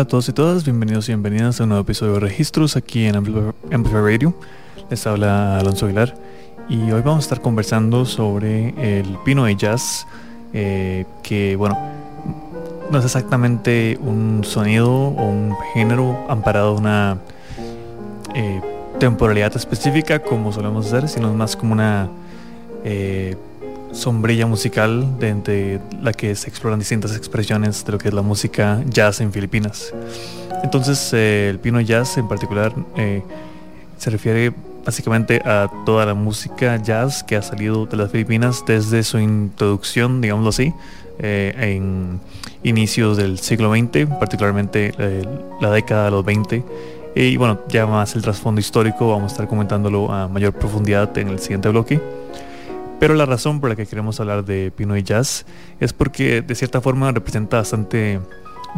Hola a todos y todas, bienvenidos y bienvenidas a un nuevo episodio de Registros aquí en Amplify Radio. Les habla Alonso Aguilar y hoy vamos a estar conversando sobre el Pino de Jazz, eh, que bueno, no es exactamente un sonido o un género amparado en una eh, temporalidad específica como solemos hacer, sino más como una eh, sombrilla musical de, la que se exploran distintas expresiones de lo que es la música jazz en Filipinas. Entonces, eh, el Pino Jazz en particular eh, se refiere básicamente a toda la música jazz que ha salido de las Filipinas desde su introducción, digámoslo así, eh, en inicios del siglo XX, particularmente la década de los 20. Y bueno, ya más el trasfondo histórico, vamos a estar comentándolo a mayor profundidad en el siguiente bloque. Pero la razón por la que queremos hablar de Pinoy Jazz es porque de cierta forma representa bastante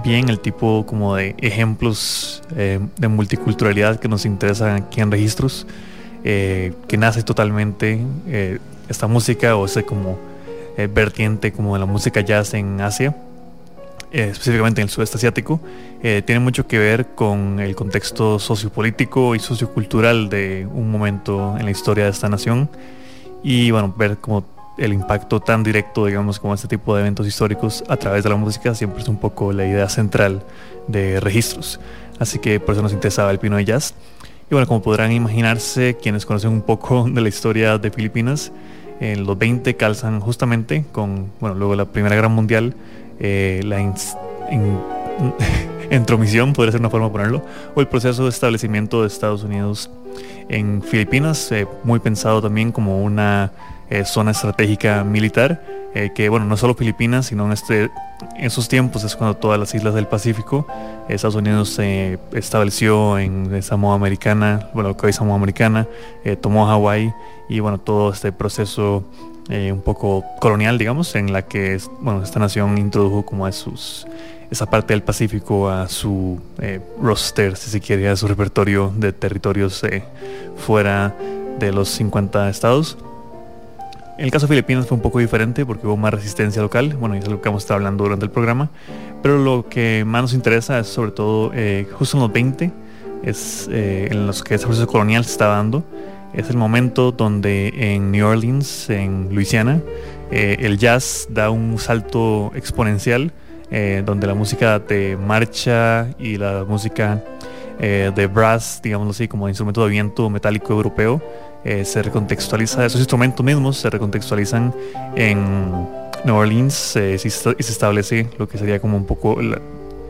bien el tipo como de ejemplos eh, de multiculturalidad que nos interesan aquí en registros, eh, que nace totalmente eh, esta música o ese como vertiente como de la música jazz en Asia, específicamente en el sudeste asiático, tiene mucho que ver con el contexto sociopolítico y sociocultural de un momento en la historia de esta nación y bueno, ver como el impacto tan directo, digamos, como este tipo de eventos históricos a través de la música siempre es un poco la idea central de registros. Así que por eso nos interesaba el Pino de Jazz. Y bueno, como podrán imaginarse, quienes conocen un poco de la historia de Filipinas, en los 20 calzan justamente con, bueno, luego la Primera Guerra Mundial, eh, la intromisión, podría ser una forma de ponerlo, o el proceso de establecimiento de Estados Unidos en Filipinas, eh, muy pensado también como una eh, zona estratégica militar, eh, que bueno, no solo Filipinas, sino en, este, en esos tiempos es cuando todas las islas del Pacífico, Estados Unidos se estableció en Samoa Americana, bueno, lo que hoy Samoa Americana, tomó Hawái y bueno, todo este proceso un poco colonial, digamos, en la que bueno, esta nación introdujo como a sus esa parte del Pacífico a su eh, roster, si se quiere, a su repertorio de territorios eh, fuera de los 50 estados. En el caso de Filipinas fue un poco diferente porque hubo más resistencia local, bueno, es lo que vamos a estar hablando durante el programa, pero lo que más nos interesa es sobre todo eh, justo en los 20, es en los que ese proceso colonial se está dando, es el momento donde en New Orleans, en Luisiana, el jazz da un salto exponencial eh, donde la música de marcha y la música eh, de brass, digamos así, como instrumento de viento metálico europeo, eh, se recontextualiza, esos instrumentos mismos se recontextualizan en New Orleans y se establece lo que sería como un poco,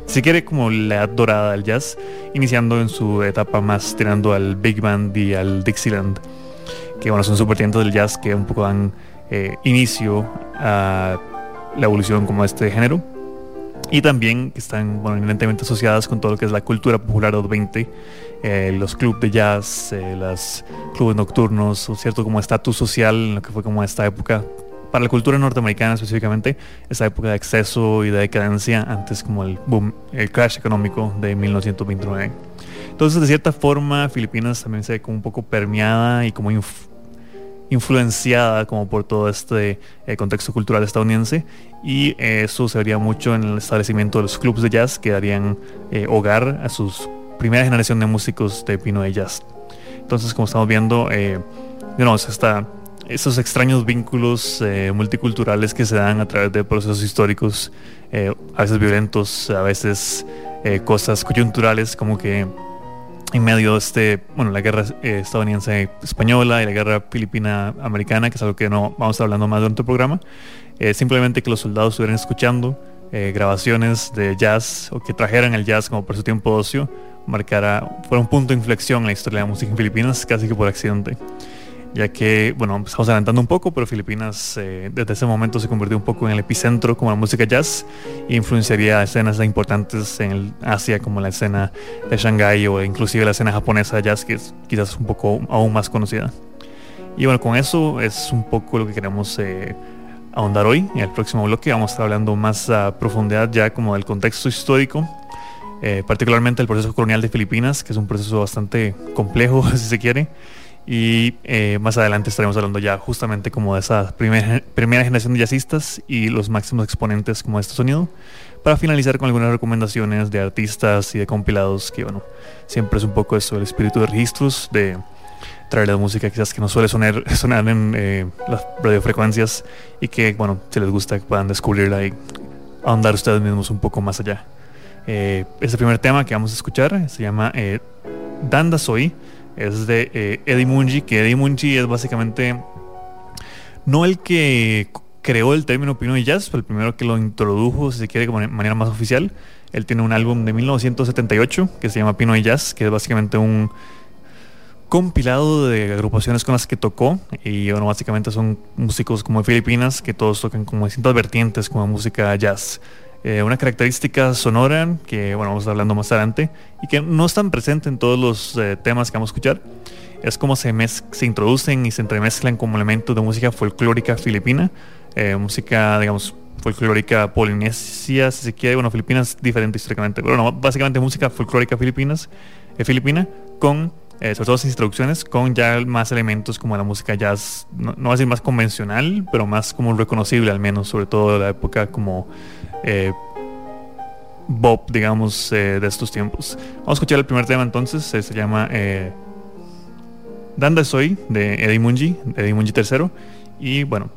si quiere, como la edad dorada del jazz, iniciando en su etapa más tirando al big band y al Dixieland, que bueno, son subvertientes del jazz que un poco dan inicio a la evolución como este género y también están bueno, eminentemente asociadas con todo lo que es la cultura popular de los 20, eh, los clubes de jazz, eh, los clubes nocturnos, o cierto como estatus social en lo que fue como esta época, para la cultura norteamericana específicamente, esa época de exceso y de decadencia antes como el boom, el crash económico de 1929. Entonces de cierta forma Filipinas también se ve como un poco permeada y como influenciada como por todo este eh, contexto cultural estadounidense y eso se vería mucho en el establecimiento de los clubes de jazz que darían eh, hogar a sus primera generación de músicos de pino de jazz. Entonces, como estamos viendo, eh, está, esos extraños vínculos eh, multiculturales que se dan a través de procesos históricos, a veces violentos, a veces cosas coyunturales, como que en medio de este, bueno, la guerra estadounidense española y la guerra filipina americana, que es algo que no vamos a estar hablando más durante el programa, simplemente que los soldados estuvieran escuchando eh, grabaciones de jazz o que trajeran el jazz como por su tiempo de ocio marcara, fue un punto de inflexión en la historia de la música en Filipinas, casi que por accidente. Ya que, bueno, estamos adelantando un poco, pero Filipinas eh, desde ese momento se convirtió un poco en el epicentro como la música jazz e influenciaría escenas importantes en Asia como la escena de Shanghái o inclusive la escena japonesa de jazz que es quizás un poco aún más conocida. Y bueno, con eso es un poco lo que queremos eh, ahondar hoy. En el próximo bloque vamos a estar hablando más a profundidad ya como del contexto histórico eh, particularmente el proceso colonial de Filipinas, que es un proceso bastante complejo, si se quiere. Y eh, más adelante estaremos hablando ya justamente como de esa primera, primera generación de jazzistas y los máximos exponentes como este sonido, para finalizar con algunas recomendaciones de artistas y de compilados, que bueno, siempre es un poco eso, el espíritu de registros, de traer la música quizás que no suele sonar, sonar en eh, las radiofrecuencias y que, bueno, si les gusta puedan descubrirla y ahondar ustedes mismos un poco más allá. Eh, este primer tema que vamos a escuchar se llama eh, Danda Soy, es de eh, Eddie Mungi, que Eddie Mungi es básicamente no el que creó el término Pino y Jazz, pero el primero que lo introdujo, si se quiere, de manera más oficial. Él tiene un álbum de 1978 que se llama Pino y Jazz, que es básicamente un compilado de agrupaciones con las que tocó y bueno, básicamente son músicos como de Filipinas que todos tocan como distintas vertientes como música jazz. Eh, una característica sonora que bueno, vamos a hablando más adelante y que no es tan presente en todos los eh, temas que vamos a escuchar. Es como se, se introducen y se entremezclan como elementos de música folclórica filipina, eh, música, digamos, folclórica polinesia, si se quiere, bueno, Filipinas diferente históricamente, pero no, básicamente música folclórica filipinas, filipina con sobre todo las introducciones, con ya más elementos como la música jazz, no, no, va a decir más convencional, pero más como reconocible al menos, sobre todo de la época como eh, Bob, digamos, eh, de estos tiempos. Vamos a escuchar el primer tema entonces, eh, se llama Danda Soy de Eddie Mungi, Eddie Mungi III. Y bueno,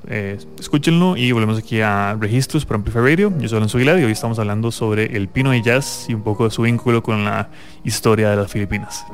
escúchenlo y volvemos aquí a Registros por Amplify Radio. Yo soy Alonso Aguilar y hoy estamos hablando sobre el pino y jazz y un poco de su vínculo con la historia de las Filipinas.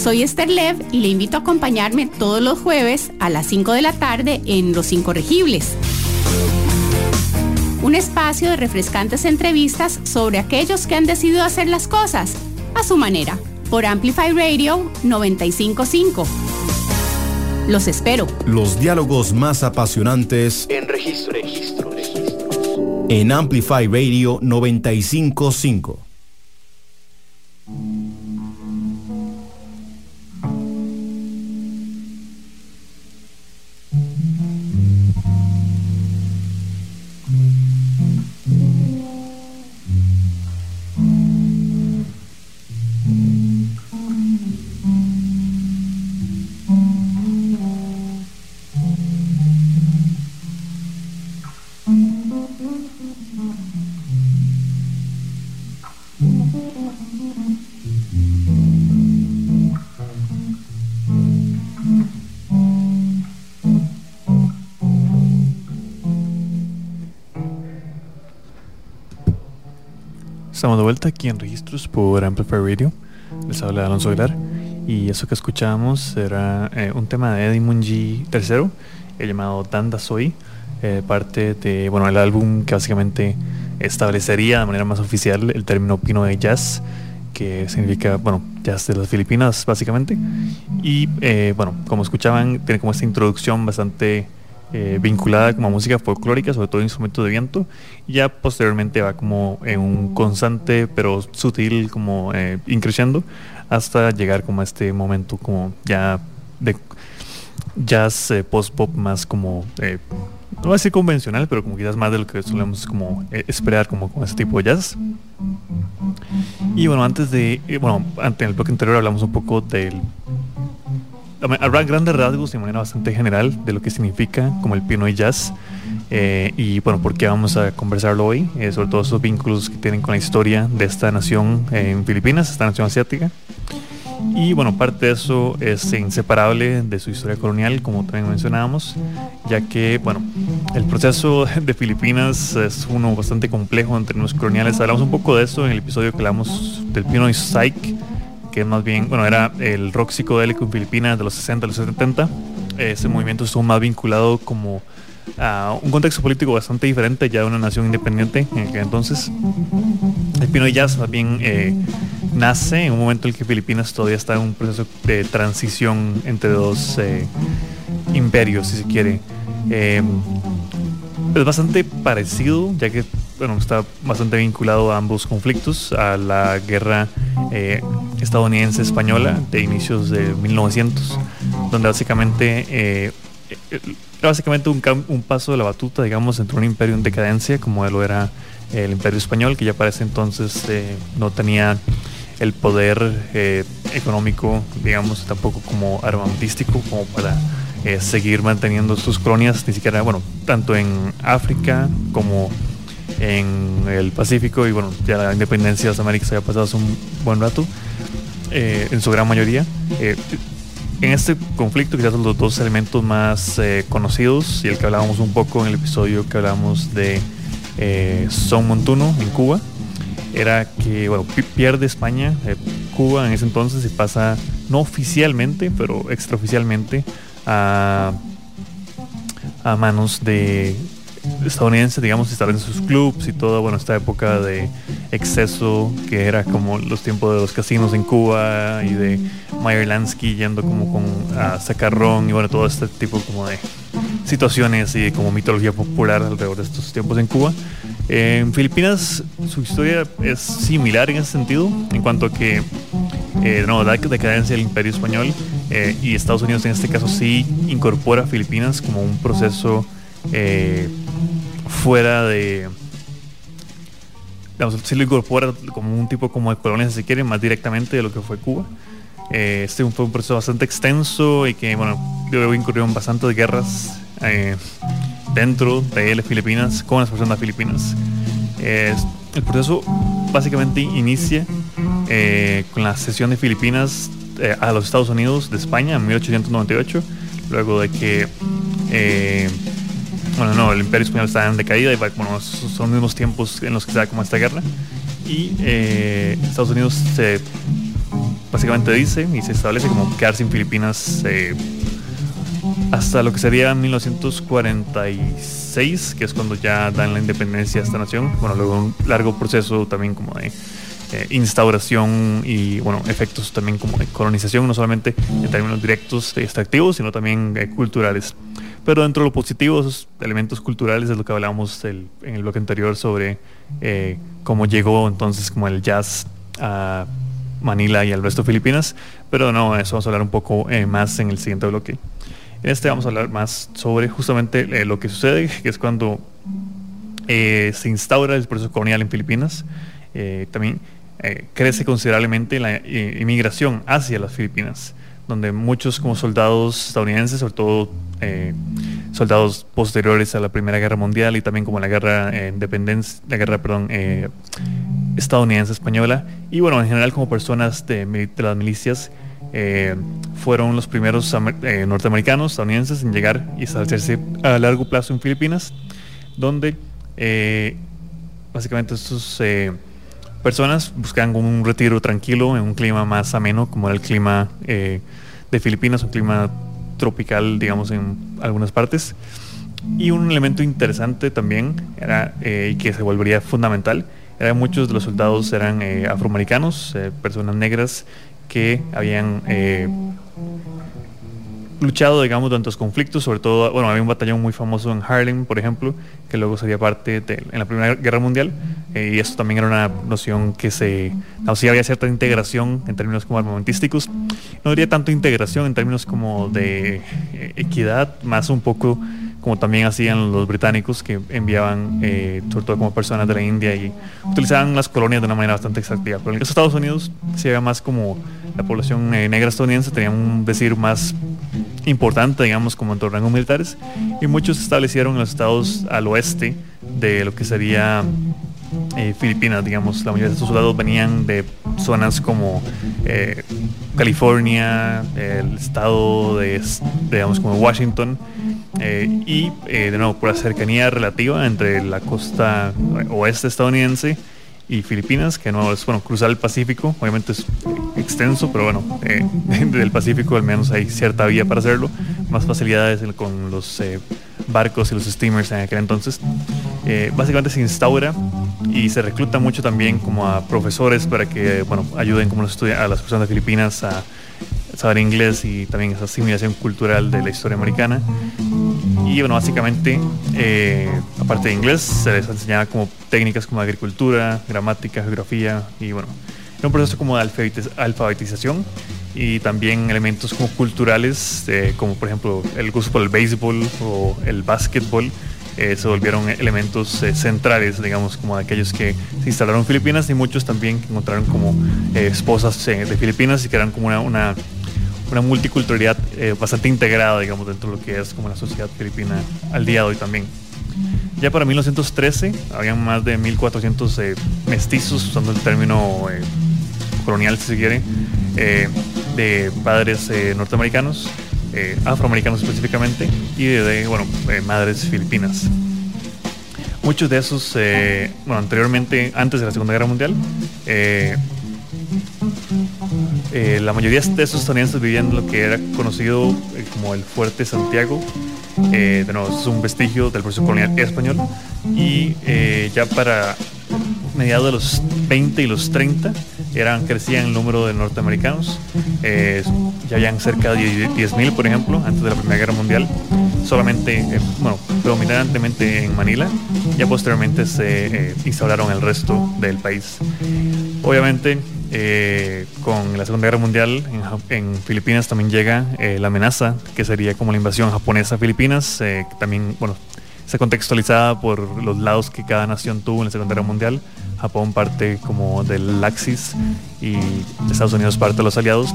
Soy Esther Lev y le invito a acompañarme todos los jueves a las 5 de la tarde en Los Incorregibles. Un espacio de refrescantes entrevistas sobre aquellos que han decidido hacer las cosas a su manera por Amplify Radio 955. Los espero. Los diálogos más apasionantes en registro. registro, registro. En Amplify Radio 955. Estamos de vuelta aquí en Registros por Amplify Radio. Les habla Alonso Aguilar. Y eso que escuchábamos era eh, un tema de Eddie Mungi III, el llamado Danda Soy, eh, parte de bueno, el álbum que básicamente establecería de manera más oficial el término pino de jazz, que significa, bueno, jazz de las Filipinas, básicamente. Y eh, bueno, como escuchaban, tiene como esta introducción bastante eh, vinculada como a música folclórica, sobre todo instrumentos de viento, y ya posteriormente va como en un constante pero sutil como eh, increciendo hasta llegar como a este momento como ya de jazz eh, post-pop más como eh, no va a decir convencional, pero como quizás más de lo que solemos como esperar como con ese tipo de jazz. Y bueno, antes de, bueno, ante el bloque anterior hablamos un poco del habrá grandes rasgos de manera bastante general de lo que significa como el piano y jazz eh, y bueno, por qué vamos a conversarlo hoy, eh, sobre todos esos vínculos que tienen con la historia de esta nación eh, en Filipinas, esta nación asiática. Y bueno, parte de eso es inseparable de su historia colonial, como también mencionábamos, ya que, bueno, el proceso de Filipinas es uno bastante complejo en términos coloniales. Hablamos un poco de eso en el episodio que hablamos del Pinoy Psych, que más bien, bueno, era el rock psicodélico en Filipinas de los 60 a los 70. Ese movimiento estuvo más vinculado como a un contexto político bastante diferente ya de una nación independiente en aquel entonces. El Pinoy Jazz más bien eh, nace en un momento en el que Filipinas todavía está en un proceso de transición entre dos eh, imperios, si se quiere. Eh, es bastante parecido, ya que bueno, está bastante vinculado a ambos conflictos, a la guerra eh, estadounidense-española de inicios de 1900, donde básicamente, eh, eh, básicamente un, un, paso de la batuta, digamos, entre un imperio en decadencia, como lo era el imperio español, que ya para ese entonces no tenía el poder económico, digamos, tampoco como armamentístico, como para seguir manteniendo sus colonias, ni siquiera, bueno, tanto en África como en el Pacífico y bueno, ya la independencia de las Américas había pasado hace un buen rato, eh, en su gran mayoría. Eh, en este conflicto quizás son los dos elementos más eh, conocidos y el que hablábamos un poco en el episodio que hablamos de Son Montuno en Cuba, era que bueno, pierde España, Cuba en ese entonces y pasa no oficialmente, pero extraoficialmente a, a manos de estadounidense, digamos, establecen sus clubs y toda, bueno, esta época de exceso que era como los tiempos de los casinos en Cuba y de Meyer Lansky yendo como con a y bueno, todo este tipo como de situaciones y como mitología popular alrededor de estos tiempos en Cuba. En Filipinas su historia es similar en ese sentido, en cuanto a que eh, no, la decadencia del imperio español eh, y Estados Unidos en este caso sí incorpora a Filipinas como un proceso eh, fuera de digamos, si lo incorpora como un tipo como de colonia si se quiere más directamente de lo que fue Cuba. Eh, este fue un proceso bastante extenso y que bueno luego incurrieron bastantes guerras eh, dentro de las Filipinas con las personas filipinas el proceso básicamente inicia con la cesión de Filipinas a los Estados Unidos de España en 1898 luego de que bueno, no, el Imperio Español está en decaída y bueno, son los mismos tiempos en los que se da como esta guerra. Y eh, Estados Unidos se básicamente dice y se establece como quedarse en Filipinas hasta lo que sería 1946, que es cuando ya dan la independencia a esta nación. Bueno, luego un largo proceso también como de eh, instauración y bueno, efectos también como de colonización, no solamente en términos directos extractivos, sino también eh, culturales. Pero dentro de lo positivo, esos elementos culturales es lo que hablábamos en el bloque anterior sobre eh, cómo llegó entonces como el jazz a Manila y al resto de Filipinas. Pero no, eso vamos a hablar un poco más en el siguiente bloque. En este vamos a hablar más sobre justamente lo que sucede, que es cuando se instaura el proceso colonial en Filipinas. también eh, crece considerablemente la eh, inmigración hacia las Filipinas, donde muchos como soldados estadounidenses, sobre todo eh, soldados posteriores a la Primera Guerra Mundial y también como la guerra independencia, la guerra, perdón, estadounidense española, y bueno, en general como personas de, las milicias, fueron los primeros norteamericanos, estadounidenses, en llegar y establecerse a largo plazo en Filipinas, donde básicamente estos personas buscan un retiro tranquilo en un clima más ameno, como era el clima eh, de Filipinas, un clima tropical, digamos, en algunas partes. Y un elemento interesante también era, eh, y que se volvería fundamental, era muchos de los soldados eran eh, afroamericanos, personas negras que habían luchado, digamos, durante los conflictos, sobre todo, bueno, había un batallón muy famoso en Harlem, por ejemplo, que luego sería parte de en la Primera Guerra Mundial, eh, y esto también era una noción que se, no, sí había cierta integración en términos como armamentísticos, no diría tanto integración en términos como de eh, equidad, más un poco como también hacían los británicos que enviaban, eh, sobre todo como personas de la India y utilizaban las colonias de una manera bastante exactiva. Pero en los Estados Unidos se veía más como la población negra estadounidense tenía un decir más importante, digamos, como en los rangos militares, y muchos se establecieron en los estados al oeste de lo que sería eh, Filipinas, digamos, la mayoría de estos soldados venían de zonas como eh, California, el estado de, digamos, como Washington, eh, y de nuevo por la cercanía relativa entre la costa oeste estadounidense y Filipinas, que no es, bueno, cruzar el Pacífico, obviamente es extenso, pero bueno, eh, del Pacífico al menos hay cierta vía para hacerlo, más facilidades con los eh, barcos y los steamers en aquel entonces. Eh, básicamente se instaura y se recluta mucho también como a profesores para que, bueno, ayuden como los a las personas de Filipinas a saber inglés y también esa asimilación cultural de la historia americana. Y bueno, básicamente, eh, aparte de inglés, se les enseñaba como técnicas como agricultura, gramática, geografía y bueno, era un proceso como de alfabetización y también elementos como culturales, eh, como por ejemplo el gusto por el béisbol o el básquetbol. Eh, se volvieron elementos centrales, digamos, como aquellos que se instalaron en Filipinas y muchos también que encontraron como esposas de Filipinas y que eran como una una multiculturalidad eh, bastante integrada, digamos, dentro de lo que es como la sociedad filipina al día de hoy también. Ya para 1913 habían más de 1.400 eh, mestizos, usando el término eh, colonial si se quiere, de padres norteamericanos, afroamericanos específicamente, y de, bueno, madres filipinas. Muchos de esos, bueno, anteriormente, antes de la Segunda Guerra Mundial, eh, la mayoría de esos estadounidenses vivían lo que era conocido eh, como el Fuerte Santiago. Eh, es un vestigio del proceso colonial español. Y ya para mediados de los 20 y los 30 eran, crecían el número de norteamericanos. ya habían cerca de 10.000, por ejemplo, antes de la Primera Guerra Mundial. Solamente, bueno, predominantemente en Manila. Ya posteriormente se instauraron el resto del país. Obviamente, eh, con la Segunda Guerra Mundial en, Filipinas también llega eh, la amenaza, que sería como la invasión japonesa a Filipinas, eh, también, bueno, está contextualizada por los lados que cada nación tuvo en la Segunda Guerra Mundial. Japón parte como del Axis y Estados Unidos parte de los aliados.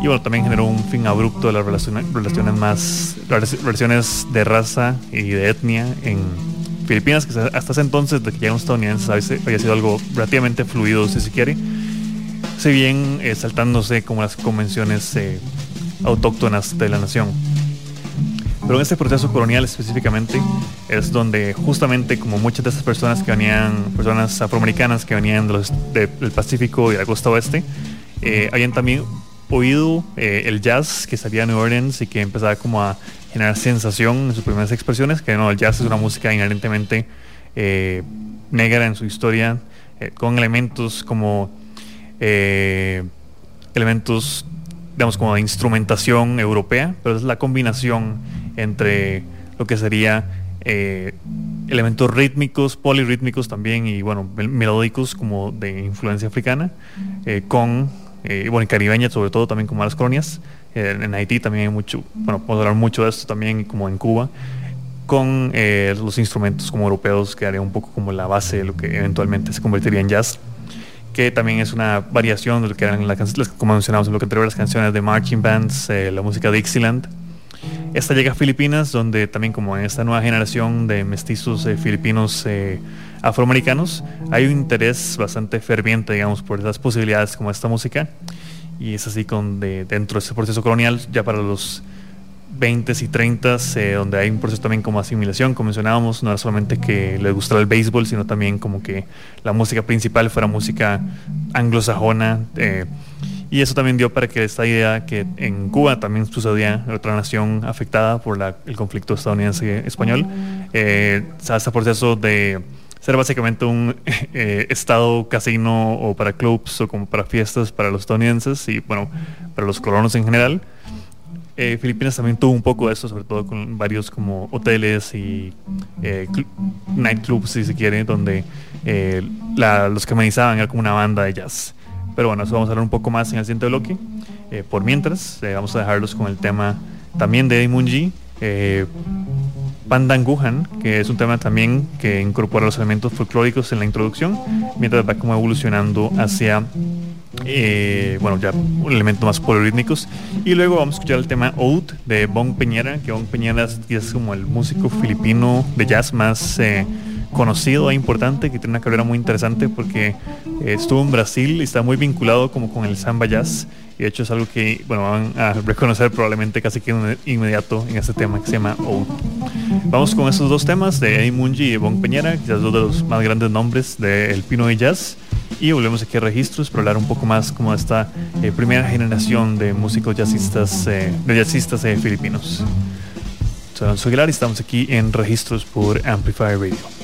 Y bueno, también generó un fin abrupto de las relaciones, relaciones más, relaciones de raza y de etnia en Filipinas, que hasta ese entonces, de que llegaron estadounidenses, había sido algo relativamente fluido, si se quiere si bien eh, saltándose como las convenciones eh, autóctonas de la nación. Pero en este proceso colonial específicamente es donde justamente como muchas de esas personas que venían, personas afroamericanas que venían del Pacífico y de la costa oeste, eh, habían también oído eh, el jazz que salía de New Orleans y que empezaba como a generar sensación en sus primeras expresiones, que no, el jazz es una música inherentemente eh, negra en su historia, con elementos como elementos, digamos, como de instrumentación europea, pero es la combinación entre lo que sería elementos rítmicos, polirrítmicos también y bueno, melódicos como de influencia africana, con eh, bueno, en caribeña sobre todo también como las colonias. Eh, en Haití también hay mucho, bueno, podemos hablar mucho de esto también como en Cuba, con eh, los instrumentos como europeos que haría un poco como la base de lo que eventualmente se convertiría en jazz que también es una variación de lo que eran las canciones, como mencionamos en lo que anterior, las canciones de marching bands, la música de Dixieland. Esta llega a Filipinas, donde también como en esta nueva generación de mestizos filipinos afroamericanos, hay un interés bastante ferviente, digamos, por esas posibilidades como esta música. Y es así con de, dentro de ese proceso colonial, ya para los 20 y 30, eh, donde hay un proceso también como asimilación, como mencionábamos, no era solamente que les gustara el béisbol, sino también como que la música principal fuera música anglosajona. Eh, y eso también dio para que esta idea que en Cuba también sucedía, otra nación afectada por el conflicto estadounidense-español, eh, este proceso de ser básicamente un eh, estado casino o para clubs o como para fiestas para los estadounidenses y bueno, para los colonos en general. Eh, Filipinas también tuvo un poco de eso, sobre todo con varios como hoteles y eh, nightclubs, si se quiere, donde eh, los que amenizaban era como una banda de jazz. Pero bueno, eso vamos a hablar un poco más en el siguiente bloque. por mientras, vamos a dejarlos con el tema también de Munji, Pandanguhan, que es un tema también que incorpora los elementos folclóricos en la introducción, mientras va como evolucionando hacia, eh, bueno, ya un elemento más polirítmicos. Y luego vamos a escuchar el tema Oud de Bong Peñera, que Bong Peñera es, como el músico filipino de jazz más eh, conocido e importante, que tiene una carrera muy interesante porque eh, estuvo en Brasil y está muy vinculado como con el samba jazz y de hecho es algo que bueno, van a reconocer probablemente casi que inmediato en este tema que se llama Oud. Vamos con estos dos temas de Eddie Mungi y Bon Peñera, quizás dos de los más grandes nombres del Pino y Jazz. Y volvemos aquí a registros para hablar un poco más como de esta eh, primera generación de músicos jazzistas, eh, de jazzistas eh, filipinos. Soy Alonso Aguilar y estamos aquí en registros por Amplify Radio.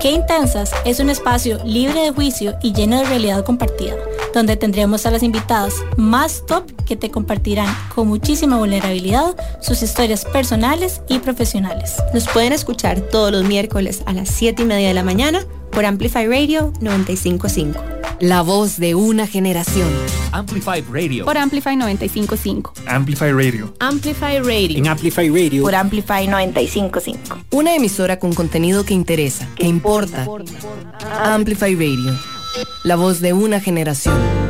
Qué Intensas es un espacio libre de juicio y lleno de realidad compartida, donde tendremos a las invitadas más top que te compartirán con muchísima vulnerabilidad sus historias personales y profesionales. Nos pueden escuchar todos los miércoles a las 7 y media de la mañana por Amplify Radio 955. La voz de una generación. Amplify Radio. Por Amplify 955. Amplify Radio. Amplify Radio. En Amplify Radio. Por Amplify 955. Una emisora con contenido que interesa, que importa. Amplify Radio. La voz de una generación.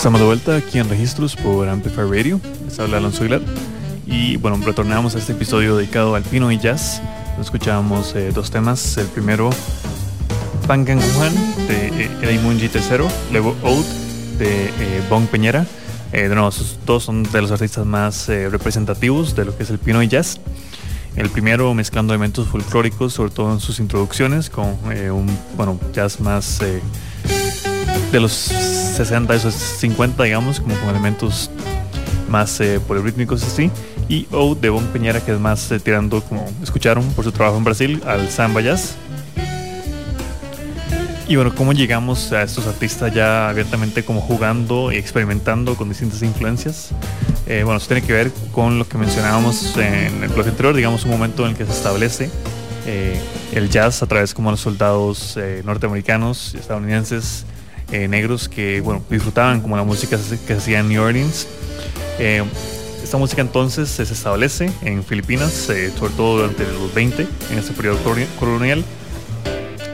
Estamos de vuelta aquí en Registros por Amplify Radio. Les habla Alonso Aguilar. Y bueno, retornamos a este episodio dedicado al pino y jazz. Escuchábamos eh, dos temas. El primero, Pangan Juan de eh, Edmunji III, luego Oud de eh, Bong Peñera. de nuevo, esos dos son de los artistas más representativos de lo que es el pino y jazz. El primero mezclando elementos folclóricos, sobre todo en sus introducciones, con un bueno, jazz más de los 60, esos 50, digamos, como con elementos más eh, así. Y O de Bon Peñera, que es más eh, tirando, como escucharon por su trabajo en Brasil, al samba jazz. Y bueno, ¿cómo llegamos a estos artistas ya abiertamente como jugando y experimentando con distintas influencias? Eh, bueno, eso tiene que ver con lo que mencionábamos en el bloque anterior, digamos un momento en el que se establece el jazz a través como los soldados norteamericanos, estadounidenses, eh, negros que bueno, disfrutaban como la música que se hacía en New Orleans. Eh, esta música entonces se establece en Filipinas, eh, sobre todo durante los 20, en este periodo colonial.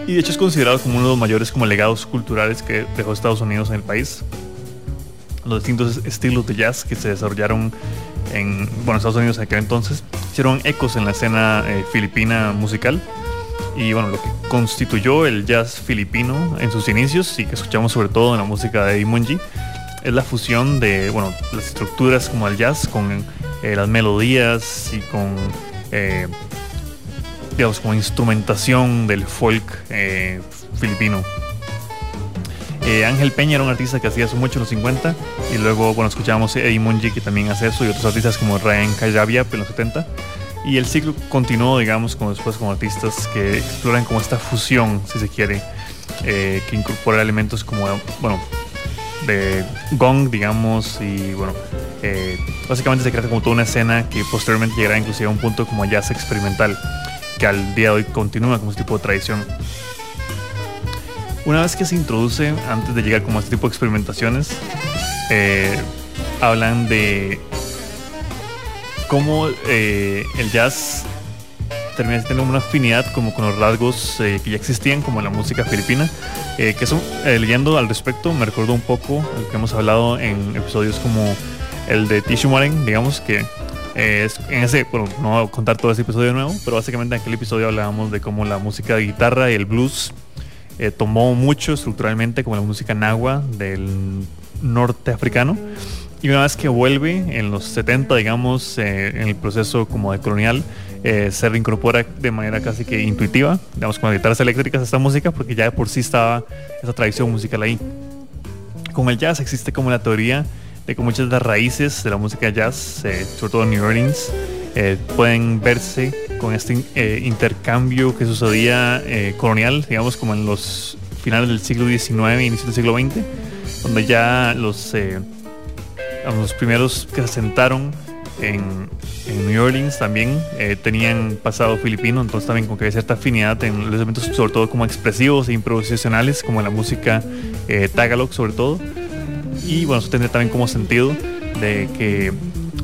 Y de hecho es considerado como uno de los mayores como legados culturales que dejó Estados Unidos en el país. Los distintos estilos de jazz que se desarrollaron en bueno, Estados Unidos en aquel entonces hicieron ecos en la escena filipina musical y bueno, lo que constituyó el jazz filipino en sus inicios y que escuchamos sobre todo en la música de Munji es la fusión de bueno, las estructuras como el jazz con eh, las melodías y con eh, digamos como instrumentación del folk eh, filipino. Ángel Peña era un artista que hacía eso mucho en los 50 y luego bueno escuchábamos Eddie Munji que también hace eso y otros artistas como Ryan Kayabia en los 70 y el ciclo continuó, digamos, como después con artistas que exploran como esta fusión, si se quiere, eh, que incorpora elementos como, bueno, de gong, digamos, y bueno, eh, básicamente se crea como toda una escena que posteriormente llegará inclusive a un punto como jazz experimental, que al día de hoy continúa como este tipo de tradición. Una vez que se introduce, antes de llegar como este tipo de experimentaciones, eh, hablan de cómo eh, el jazz termina teniendo una afinidad como con los rasgos eh, que ya existían como la música filipina eh, que eso leyendo al respecto me recordó un poco lo que hemos hablado en episodios como el de Tishu Maren digamos que es, en ese bueno no voy a contar todo ese episodio nuevo pero básicamente en aquel episodio hablábamos de cómo la música de guitarra y el blues tomó mucho estructuralmente como la música nahua del norte africano y una vez que vuelve en los 70, digamos, eh, en el proceso como de colonial, eh, se reincorpora de manera casi que intuitiva, digamos, con las guitarras eléctricas a esta música, porque ya de por sí estaba esa tradición musical ahí. Con el jazz existe como la teoría de que muchas de las raíces de la música jazz, eh, sobre todo en New Orleans, pueden verse con este intercambio que sucedía colonial, digamos, como en los finales del siglo XIX, inicio del siglo XX, donde ya los los primeros que se asentaron en, New Orleans también eh, tenían pasado filipino, entonces también con que había cierta afinidad en los elementos sobre todo como expresivos e improvisacionales, como la música eh, tagalog sobre todo. Y bueno, eso tendría también como sentido de que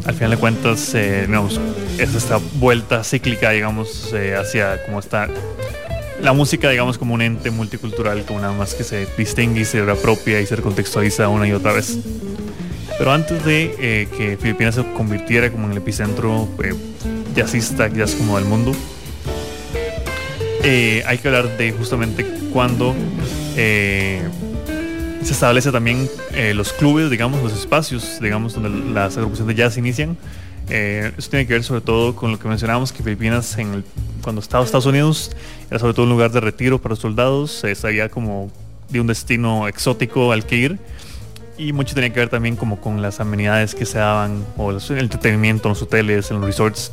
al final de cuentas, eh, digamos, es esta vuelta cíclica, digamos, hacia como está la música, digamos, como un ente multicultural, como nada más que se distingue y se reapropia y se recontextualiza una y otra vez. Pero antes de eh, que Filipinas se convirtiera como en el epicentro eh, jazzista, jazz como del mundo, eh, hay que hablar de justamente cuando se establece también eh, los clubes, digamos, los espacios, digamos, donde las agrupaciones de jazz inician. Eh, eso tiene que ver sobre todo con lo que mencionábamos, que Filipinas en el, cuando estaba Estados Unidos era sobre todo un lugar de retiro para los soldados, se sabía como de un destino exótico al que ir y mucho tenía que ver también como con las amenidades que se daban o el entretenimiento en los hoteles, en los resorts.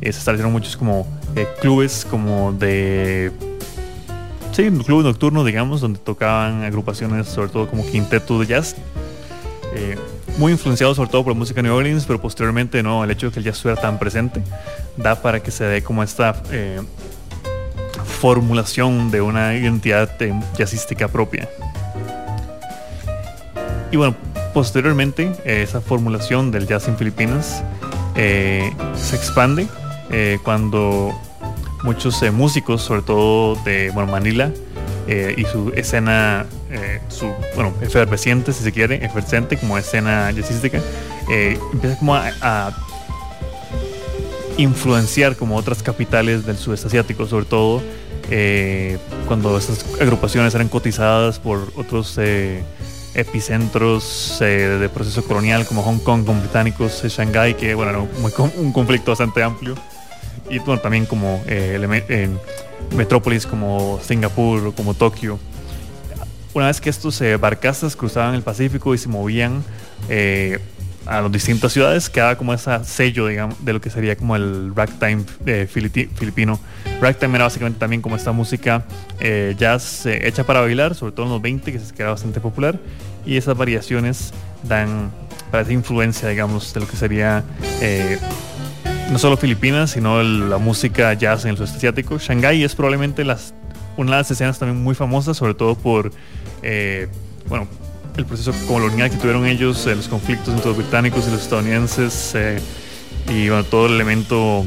Eh, se establecieron muchos como clubes como de sí, un club nocturno, digamos, donde tocaban agrupaciones, sobre todo como quinteto de jazz. Eh, muy influenciado sobre todo por la música New Orleans, pero posteriormente no, el hecho de que el jazz estuviera tan presente da para que se dé como esta eh, formulación de una identidad eh, jazzística propia. Y bueno, posteriormente esa formulación del jazz en Filipinas se expande cuando muchos eh, músicos, sobre todo de Manila, eh, y su escena, eh, su, bueno, efervesciente, si se quiere, efervescente como escena jazzística, empieza como a, influenciar como otras capitales del sudeste asiático, sobre todo cuando estas agrupaciones eran cotizadas por otros epicentros de proceso colonial como Hong Kong con británicos, Shanghái, que bueno, era un conflicto bastante amplio y bueno, también como eh, metrópolis como Singapur o como Tokio. Una vez que estos eh, barcazas cruzaban el Pacífico y se movían eh, a las distintas ciudades, quedaba como ese sello, digamos, de lo que sería como el ragtime filipino. Ragtime era básicamente también como esta música jazz hecha para bailar, sobre todo en los 20, que se queda bastante popular, y esas variaciones dan para esa influencia, digamos, de lo que sería no solo Filipinas, sino la música jazz en el sudeste asiático. Shanghái es probablemente las, una de las escenas también muy famosas, sobre todo por eh, bueno, el proceso colonial que tuvieron ellos, eh, los conflictos entre los británicos y los estadounidenses, eh, y bueno, todo el elemento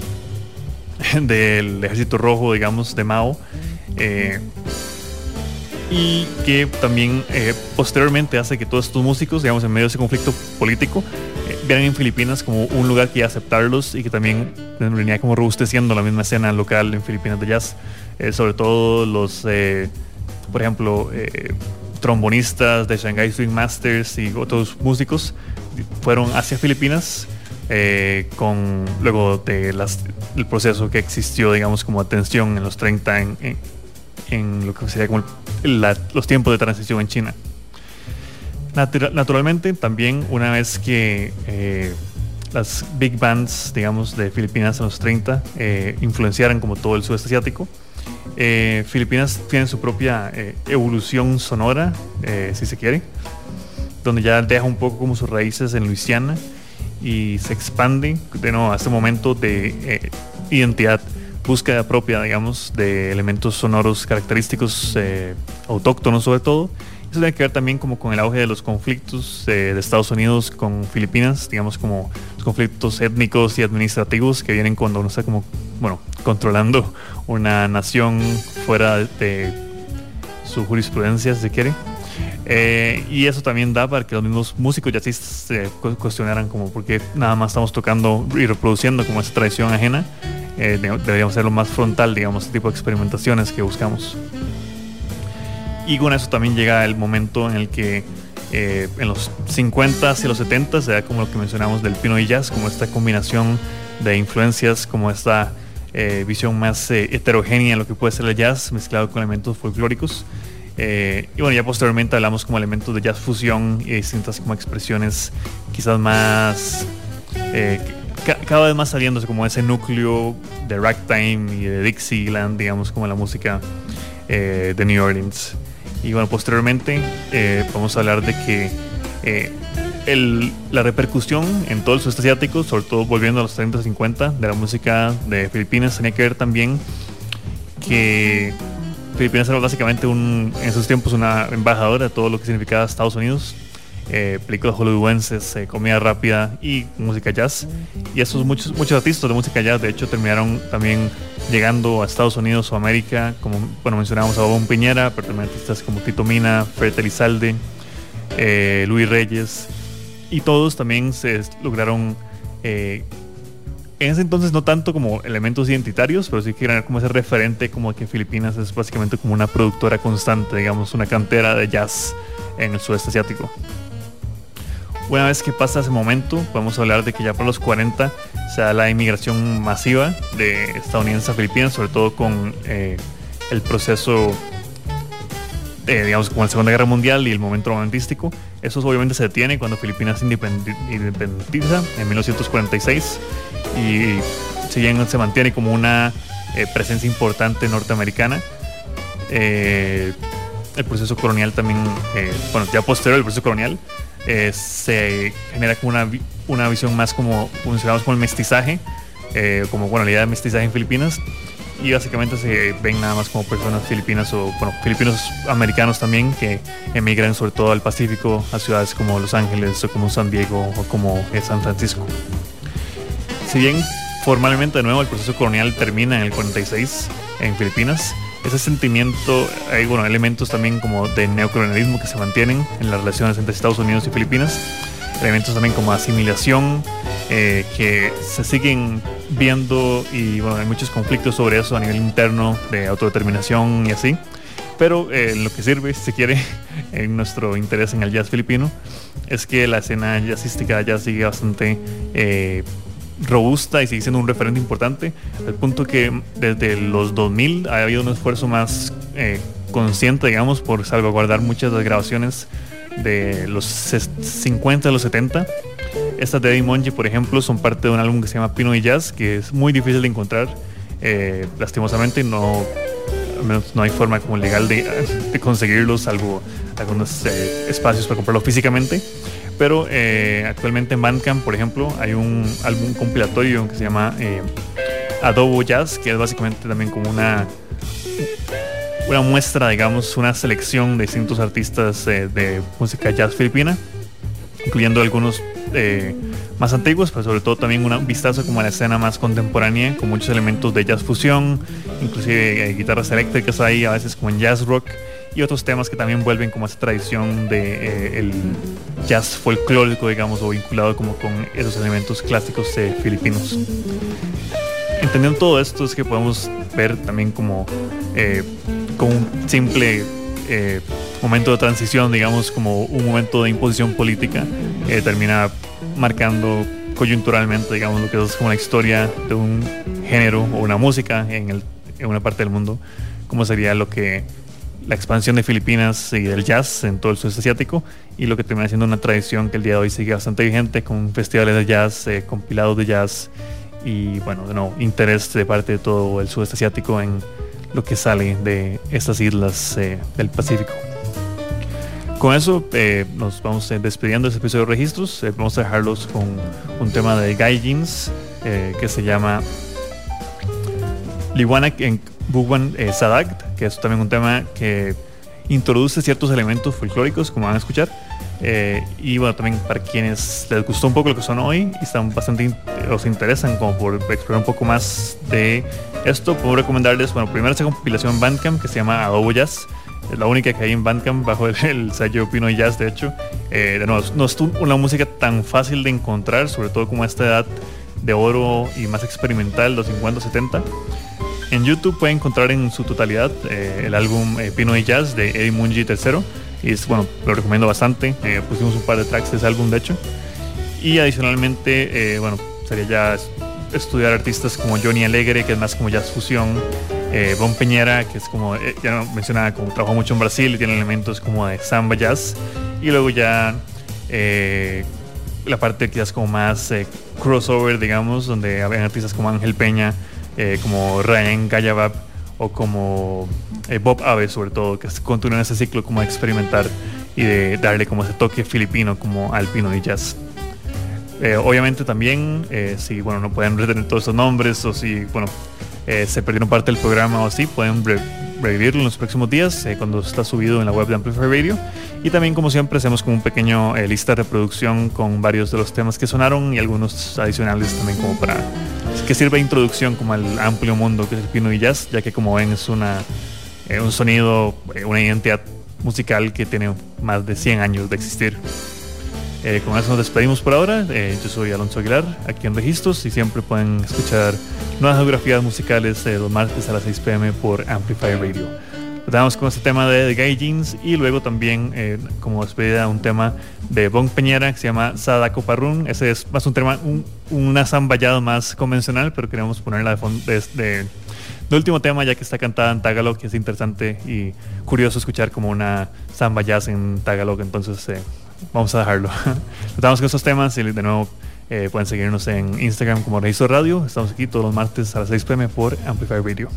del ejército rojo, digamos, de Mao. y que también posteriormente hace que todos estos músicos, digamos, en medio de ese conflicto político, vieran en Filipinas como un lugar que aceptarlos y que también venía como robusteciendo la misma escena local en Filipinas de jazz. Eh, sobre todo los, eh, por ejemplo, eh, trombonistas de Shanghai Swing Masters y otros músicos fueron hacia Filipinas con luego de las, el proceso que existió, digamos, como atención en los 30 en, lo que sería como los tiempos de transición en China. Naturalmente, también una vez que eh, las big bands, digamos, de Filipinas en los 30 eh, influenciaran como todo el sudeste asiático, eh, Filipinas tiene su propia evolución sonora, si se quiere, donde ya deja un poco como sus raíces en Luisiana y se expande de nuevo a este momento de identidad búsqueda propia, digamos, de elementos sonoros característicos autóctonos sobre todo, eso tiene que ver también como con el auge de los conflictos eh, de Estados Unidos con Filipinas, digamos como los conflictos étnicos y administrativos que vienen cuando uno está como, bueno, controlando una nación fuera de su jurisprudencia, si se quiere. Eh, y eso también da para que los mismos músicos ya se cuestionaran como por qué nada más estamos tocando y reproduciendo como esa tradición ajena. Eh, deberíamos hacerlo más frontal, digamos, este tipo de experimentaciones que buscamos. Y con eso también llega el momento en el que eh, en los 50s y los 70s se como lo que mencionamos del pino y jazz, como esta combinación de influencias, como esta eh, visión más eh, heterogénea en lo que puede ser el jazz mezclado con elementos folclóricos. y bueno, ya posteriormente hablamos como elementos de jazz fusión y distintas como expresiones quizás más cada vez más saliéndose como ese núcleo de ragtime y de Dixieland, digamos, como la música de New Orleans. Y bueno, posteriormente eh, vamos a hablar de que eh, la repercusión en todo el sudeste asiático, sobre todo volviendo a los 30-50 de la música de Filipinas, tenía que ver también que Filipinas era básicamente un, en esos tiempos una embajadora de todo lo que significaba Estados Unidos. Eh, películas hollywoodenses, comida rápida y música jazz. Y esos muchos, muchos artistas de música jazz, de hecho, terminaron también llegando a Estados Unidos o América, como bueno mencionábamos a Bob Piñera, pero también artistas como Tito Mina, Fred Elizalde, eh, Luis Reyes, y todos también se lograron eh, en ese entonces no tanto como elementos identitarios, pero sí que eran como ese referente como que Filipinas es básicamente como una productora constante, digamos, una cantera de jazz en el sudeste asiático. Una vez que pasa ese momento, podemos hablar de que ya por los 40 se da la inmigración masiva de estadounidenses a Filipinas, sobre todo con eh, el proceso, eh, digamos, con la Segunda Guerra Mundial y el momento romantístico. Eso obviamente se detiene cuando Filipinas se independiza en 1946 y si bien se mantiene como una eh, presencia importante norteamericana, el proceso colonial también, bueno, ya posterior al proceso colonial, eh, se genera como una, una visión más como, funcionamos como el mestizaje, eh, como bueno, la idea de mestizaje en Filipinas. Y básicamente se ven nada más como personas filipinas o bueno, filipinos americanos también que emigran sobre todo al Pacífico a ciudades como Los Ángeles o como San Diego o como San Francisco. Si bien formalmente de nuevo el proceso colonial termina en el 46 en Filipinas, ese sentimiento, hay bueno, elementos también como de neocolonialismo que se mantienen en las relaciones entre Estados Unidos y Filipinas, elementos también como asimilación eh, que se siguen viendo y bueno, hay muchos conflictos sobre eso a nivel interno de autodeterminación y así. Pero eh, lo que sirve, si se quiere, en nuestro interés en el jazz filipino, es que la escena jazzística ya sigue bastante eh, robusta y sigue siendo un referente importante, al punto que desde los 2000 ha habido un esfuerzo más eh, consciente, digamos, por salvaguardar muchas de las grabaciones de los 50 a los 70. Estas de Eddie Monji, por ejemplo, son parte de un álbum que se llama Pino y Jazz, que es muy difícil de encontrar. Eh, lastimosamente no, no hay forma como legal de, de conseguirlos, salvo algunos eh, espacios para comprarlo físicamente. Pero eh, actualmente en Bandcamp, por ejemplo, hay un álbum compilatorio que se llama eh, Adobo Jazz, que es básicamente también como una, una muestra, digamos, una selección de distintos artistas eh, de música jazz filipina, incluyendo algunos más antiguos, pero sobre todo también un vistazo como a la escena más contemporánea, con muchos elementos de jazz fusión, inclusive guitarras eléctricas ahí, a veces como en jazz rock y otros temas que también vuelven como a esa tradición de eh, el jazz folclórico, digamos, o vinculado como con esos elementos clásicos eh, filipinos. Entendiendo todo esto es que podemos ver también como eh, con un simple momento de transición, digamos, como un momento de imposición política, termina marcando coyunturalmente, digamos, lo que es como la historia de un género o una música en, en una parte del mundo, como sería lo que la expansión de Filipinas y del jazz en todo el sudeste asiático y lo que termina siendo una tradición que el día de hoy sigue bastante vigente con festivales de jazz, eh, compilados de jazz y bueno, de nuevo, interés de parte de todo el sudeste asiático en lo que sale de estas islas eh, del Pacífico. Con eso eh, nos vamos despidiendo de este episodio de registros. vamos a dejarlos con un tema de Gaijins que se llama Liwanak en Bugwan Sadak que es también un tema que introduce ciertos elementos folclóricos, como van a escuchar. Eh, y bueno, también para quienes les gustó un poco lo que son hoy y están bastante os interesan como por explorar un poco más de esto, puedo recomendarles, bueno, primero esta compilación Bandcamp que se llama Adobo Jazz. Es la única que hay en Bandcamp bajo el, sello Pino Jazz, de hecho. Eh, nuevo, no es una música tan fácil de encontrar, sobre todo como a esta edad de oro y más experimental, los 50-70. En YouTube pueden encontrar en su totalidad eh, el álbum eh, Pino y Jazz de Eddie Mungi III. Y es, bueno, lo recomiendo bastante. Eh, pusimos un par de tracks de ese álbum, de hecho. Y adicionalmente, bueno, sería ya estudiar artistas como Johnny Alegre, que es más como jazz fusión. Bon Peñera, que es como, ya mencionaba, como trabajó mucho en Brasil y tiene elementos como de samba jazz. Y luego ya la parte quizás como más crossover, digamos, donde habían artistas como Ángel Peña, eh, como Ryan Gallabab o como eh, Bob Ave sobre todo, que continúan ese ciclo como de experimentar y de darle como ese toque filipino como alpino y jazz. Eh, obviamente también, si bueno, no pueden retener todos esos nombres o si bueno, se perdieron parte del programa o así, pueden revivirlo en los próximos días cuando está subido en la web de Amplify Radio. Y también como siempre hacemos como un pequeño lista de reproducción con varios de los temas que sonaron y algunos adicionales también como para que sirve de introducción como al amplio mundo que es el pino y jazz, ya que como ven es una, eh, un sonido, eh, una identidad musical que tiene más de 100 años de existir. Eh, con eso nos despedimos por ahora. yo soy Alonso Aguilar, aquí en Registros, y siempre pueden escuchar nuevas geografías musicales los martes a las 6 pm por Amplify Radio. Estamos con este tema de, Gay Jeans y luego también eh, como despedida un tema de Bon Peñera que se llama Sadako Parrun. Ese es más un tema, un, una zamballada más convencional, pero queremos ponerla de, fondo, de, último tema ya que está cantada en Tagalog, que es interesante y curioso escuchar como una samba en Tagalog. Entonces eh, vamos a dejarlo. Estamos con esos temas y de nuevo eh, pueden seguirnos en Instagram como Registro Radio. Estamos aquí todos los martes a las 6 pm por Amplify Radio.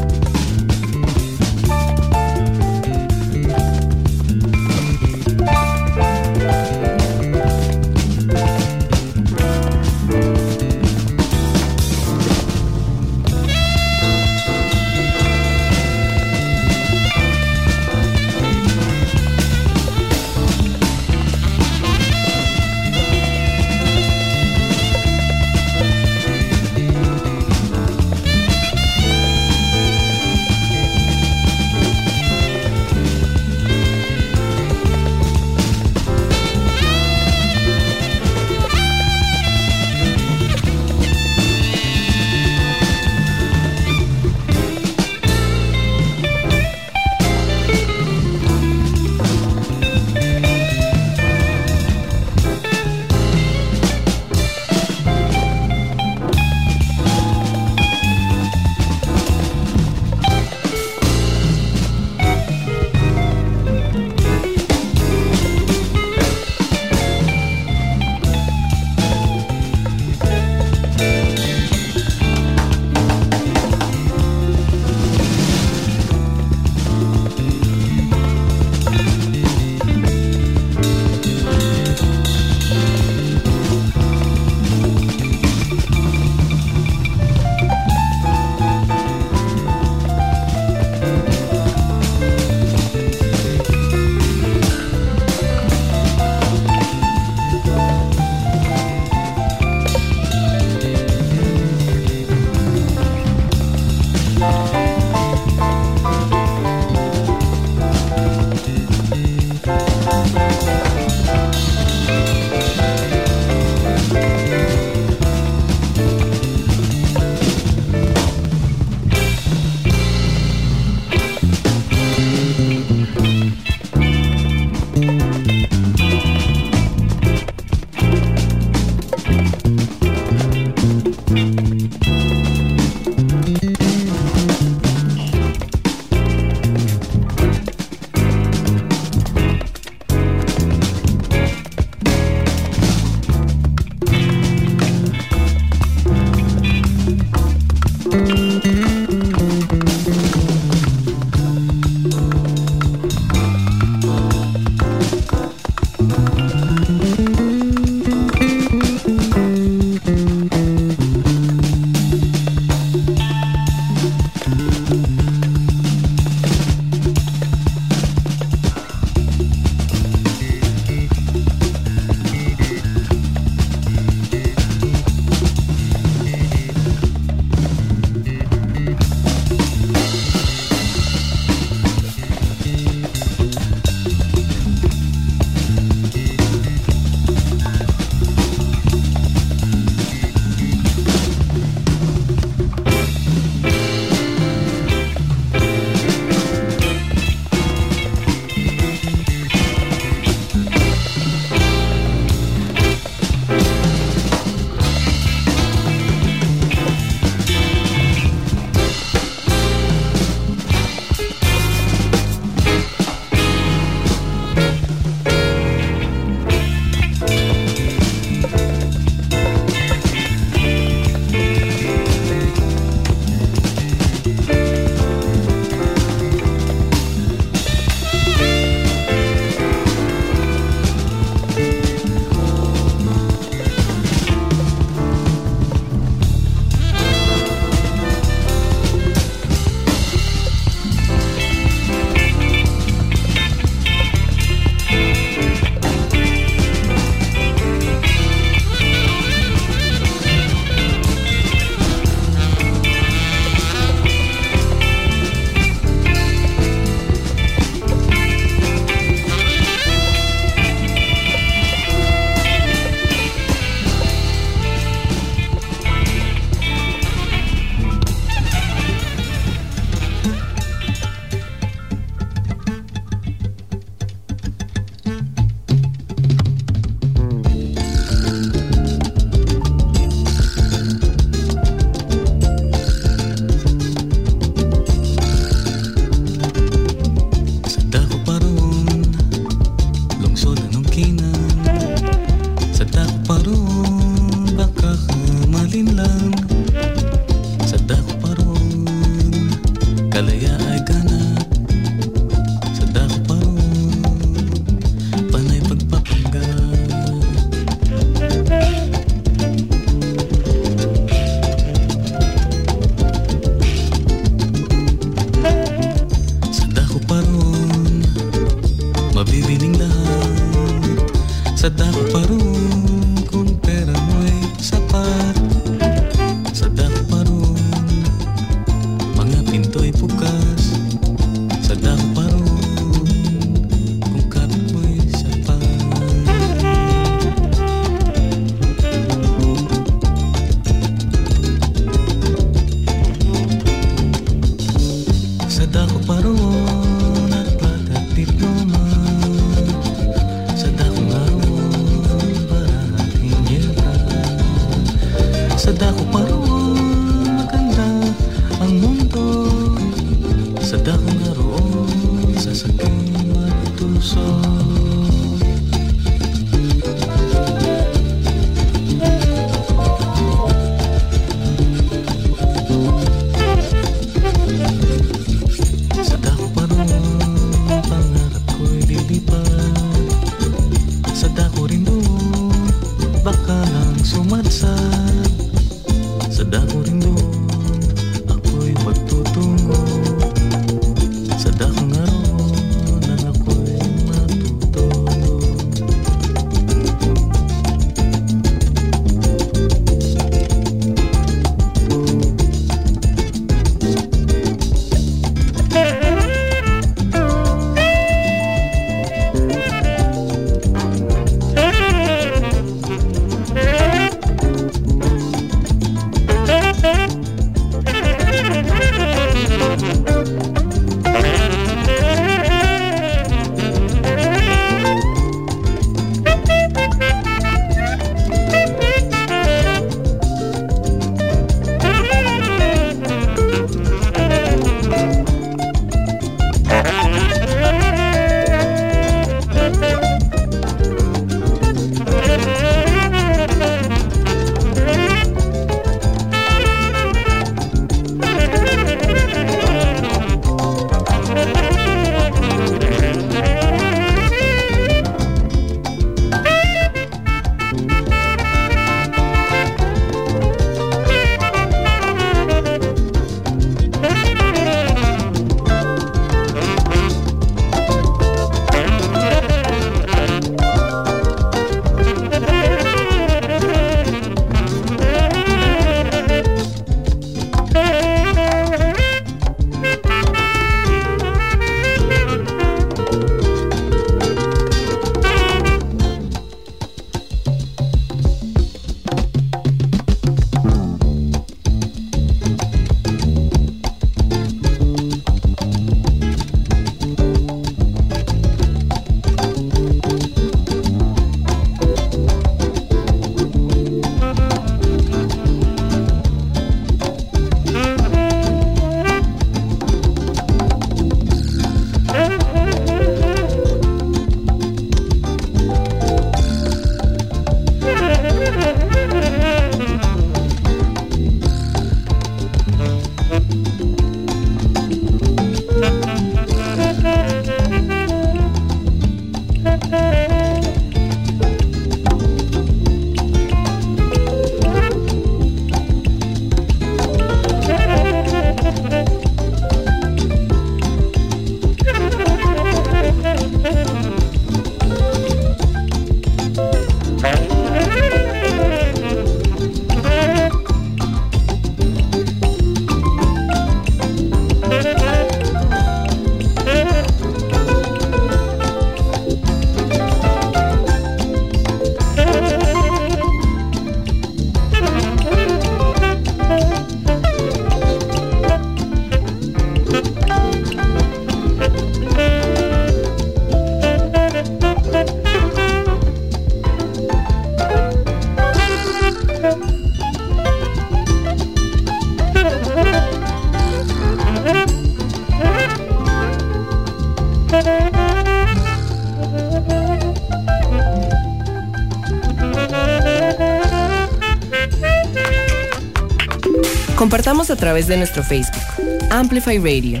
Través de nuestro Facebook, Amplify Radio.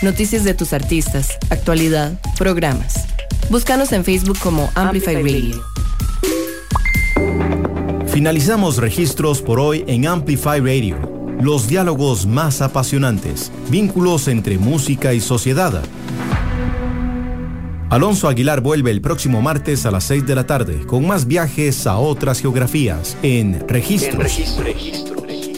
Noticias de tus artistas, actualidad, programas. Búscanos en Facebook como Amplify, Radio. Finalizamos registros por hoy en Amplify Radio. Los diálogos más apasionantes, vínculos entre música y sociedad. Alonso Aguilar vuelve el próximo martes a las 6 de la tarde con más viajes a otras geografías en Registros.